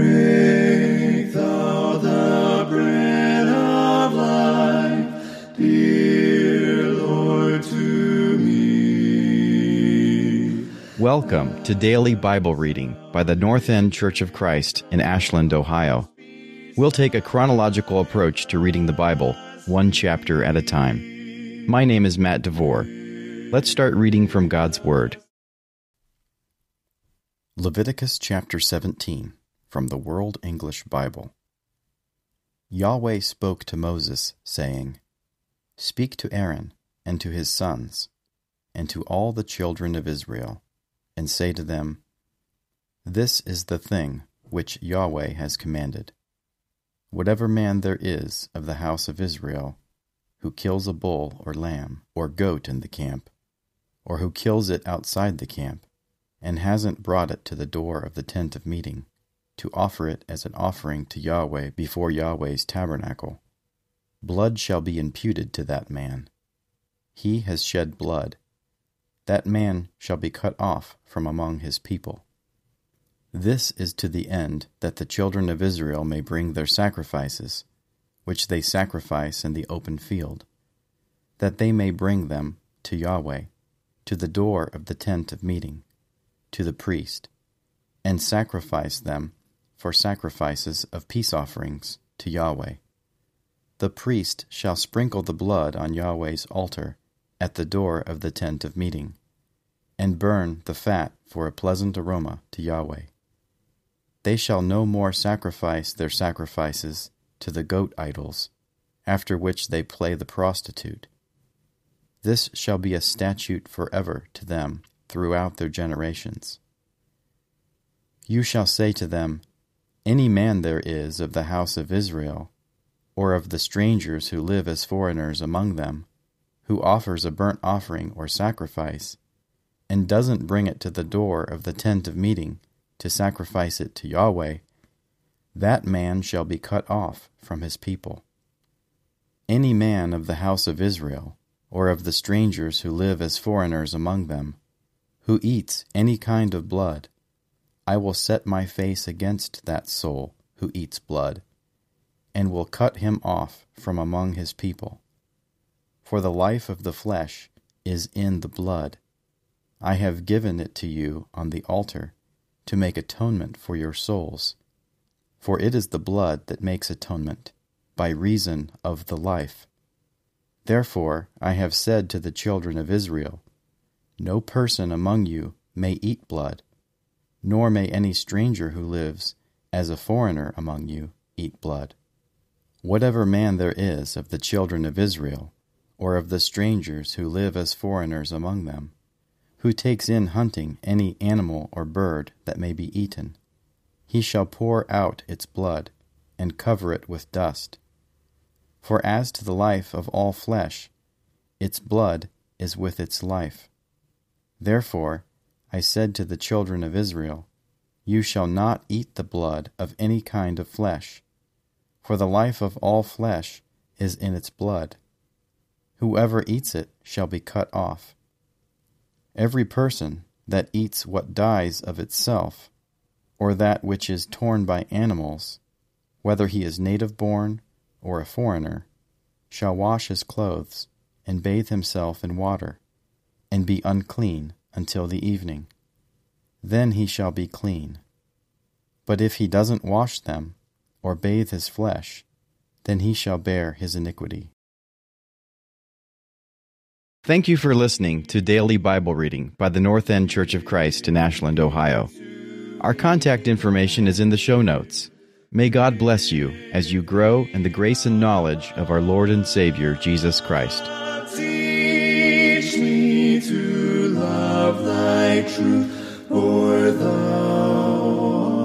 Break thou the bread of life, dear Lord, to me. Welcome to Daily Bible Reading by the North End Church of Christ in Ashland, Ohio. We'll take a chronological approach to reading the Bible, one chapter at a time. My name is Matt DeVore. Let's start reading from God's Word. Leviticus chapter 17 from the World English Bible. Yahweh spoke to Moses, saying, Speak to Aaron and to his sons, and to all the children of Israel, and say to them, This is the thing which Yahweh has commanded. Whatever man there is of the house of Israel who kills a bull or lamb or goat in the camp, or who kills it outside the camp, and hasn't brought it to the door of the tent of meeting, to offer it as an offering to Yahweh before Yahweh's tabernacle. Blood shall be imputed to that man. He has shed blood. That man shall be cut off from among his people. This is to the end that the children of Israel may bring their sacrifices, which they sacrifice in the open field, that they may bring them to Yahweh, to the door of the tent of meeting, to the priest, and sacrifice them for sacrifices of peace offerings to Yahweh. The priest shall sprinkle the blood on Yahweh's altar at the door of the tent of meeting, and burn the fat for a pleasant aroma to Yahweh. They shall no more sacrifice their sacrifices to the goat idols, after which they play the prostitute. This shall be a statute forever to them throughout their generations. You shall say to them, any man there is of the house of Israel, or of the strangers who live as foreigners among them, who offers a burnt offering or sacrifice, and doesn't bring it to the door of the tent of meeting to sacrifice it to Yahweh, that man shall be cut off from his people. Any man of the house of Israel, or of the strangers who live as foreigners among them, who eats any kind of blood, I will set my face against that soul who eats blood, and will cut him off from among his people. For the life of the flesh is in the blood. I have given it to you on the altar to make atonement for your souls. For it is the blood that makes atonement, by reason of the life. Therefore I have said to the children of Israel, No person among you may eat blood nor may any stranger who lives as a foreigner among you eat blood. Whatever man there is of the children of Israel, or of the strangers who live as foreigners among them, who takes in hunting any animal or bird that may be eaten, he shall pour out its blood, and cover it with dust. For as to the life of all flesh, its blood is with its life. Therefore, I said to the children of Israel, You shall not eat the blood of any kind of flesh, for the life of all flesh is in its blood. Whoever eats it shall be cut off. Every person that eats what dies of itself, or that which is torn by animals, whether he is native born or a foreigner, shall wash his clothes and bathe himself in water, and be unclean until the evening. Then he shall be clean. But if he doesn't wash them, or bathe his flesh, then he shall bear his iniquity. Thank you for listening to Daily Bible Reading by the North End Church of Christ in Ashland, Ohio. Our contact information is in the show notes. May God bless you as you grow in the grace and knowledge of our Lord and Savior, Jesus Christ. Thy truth, for thou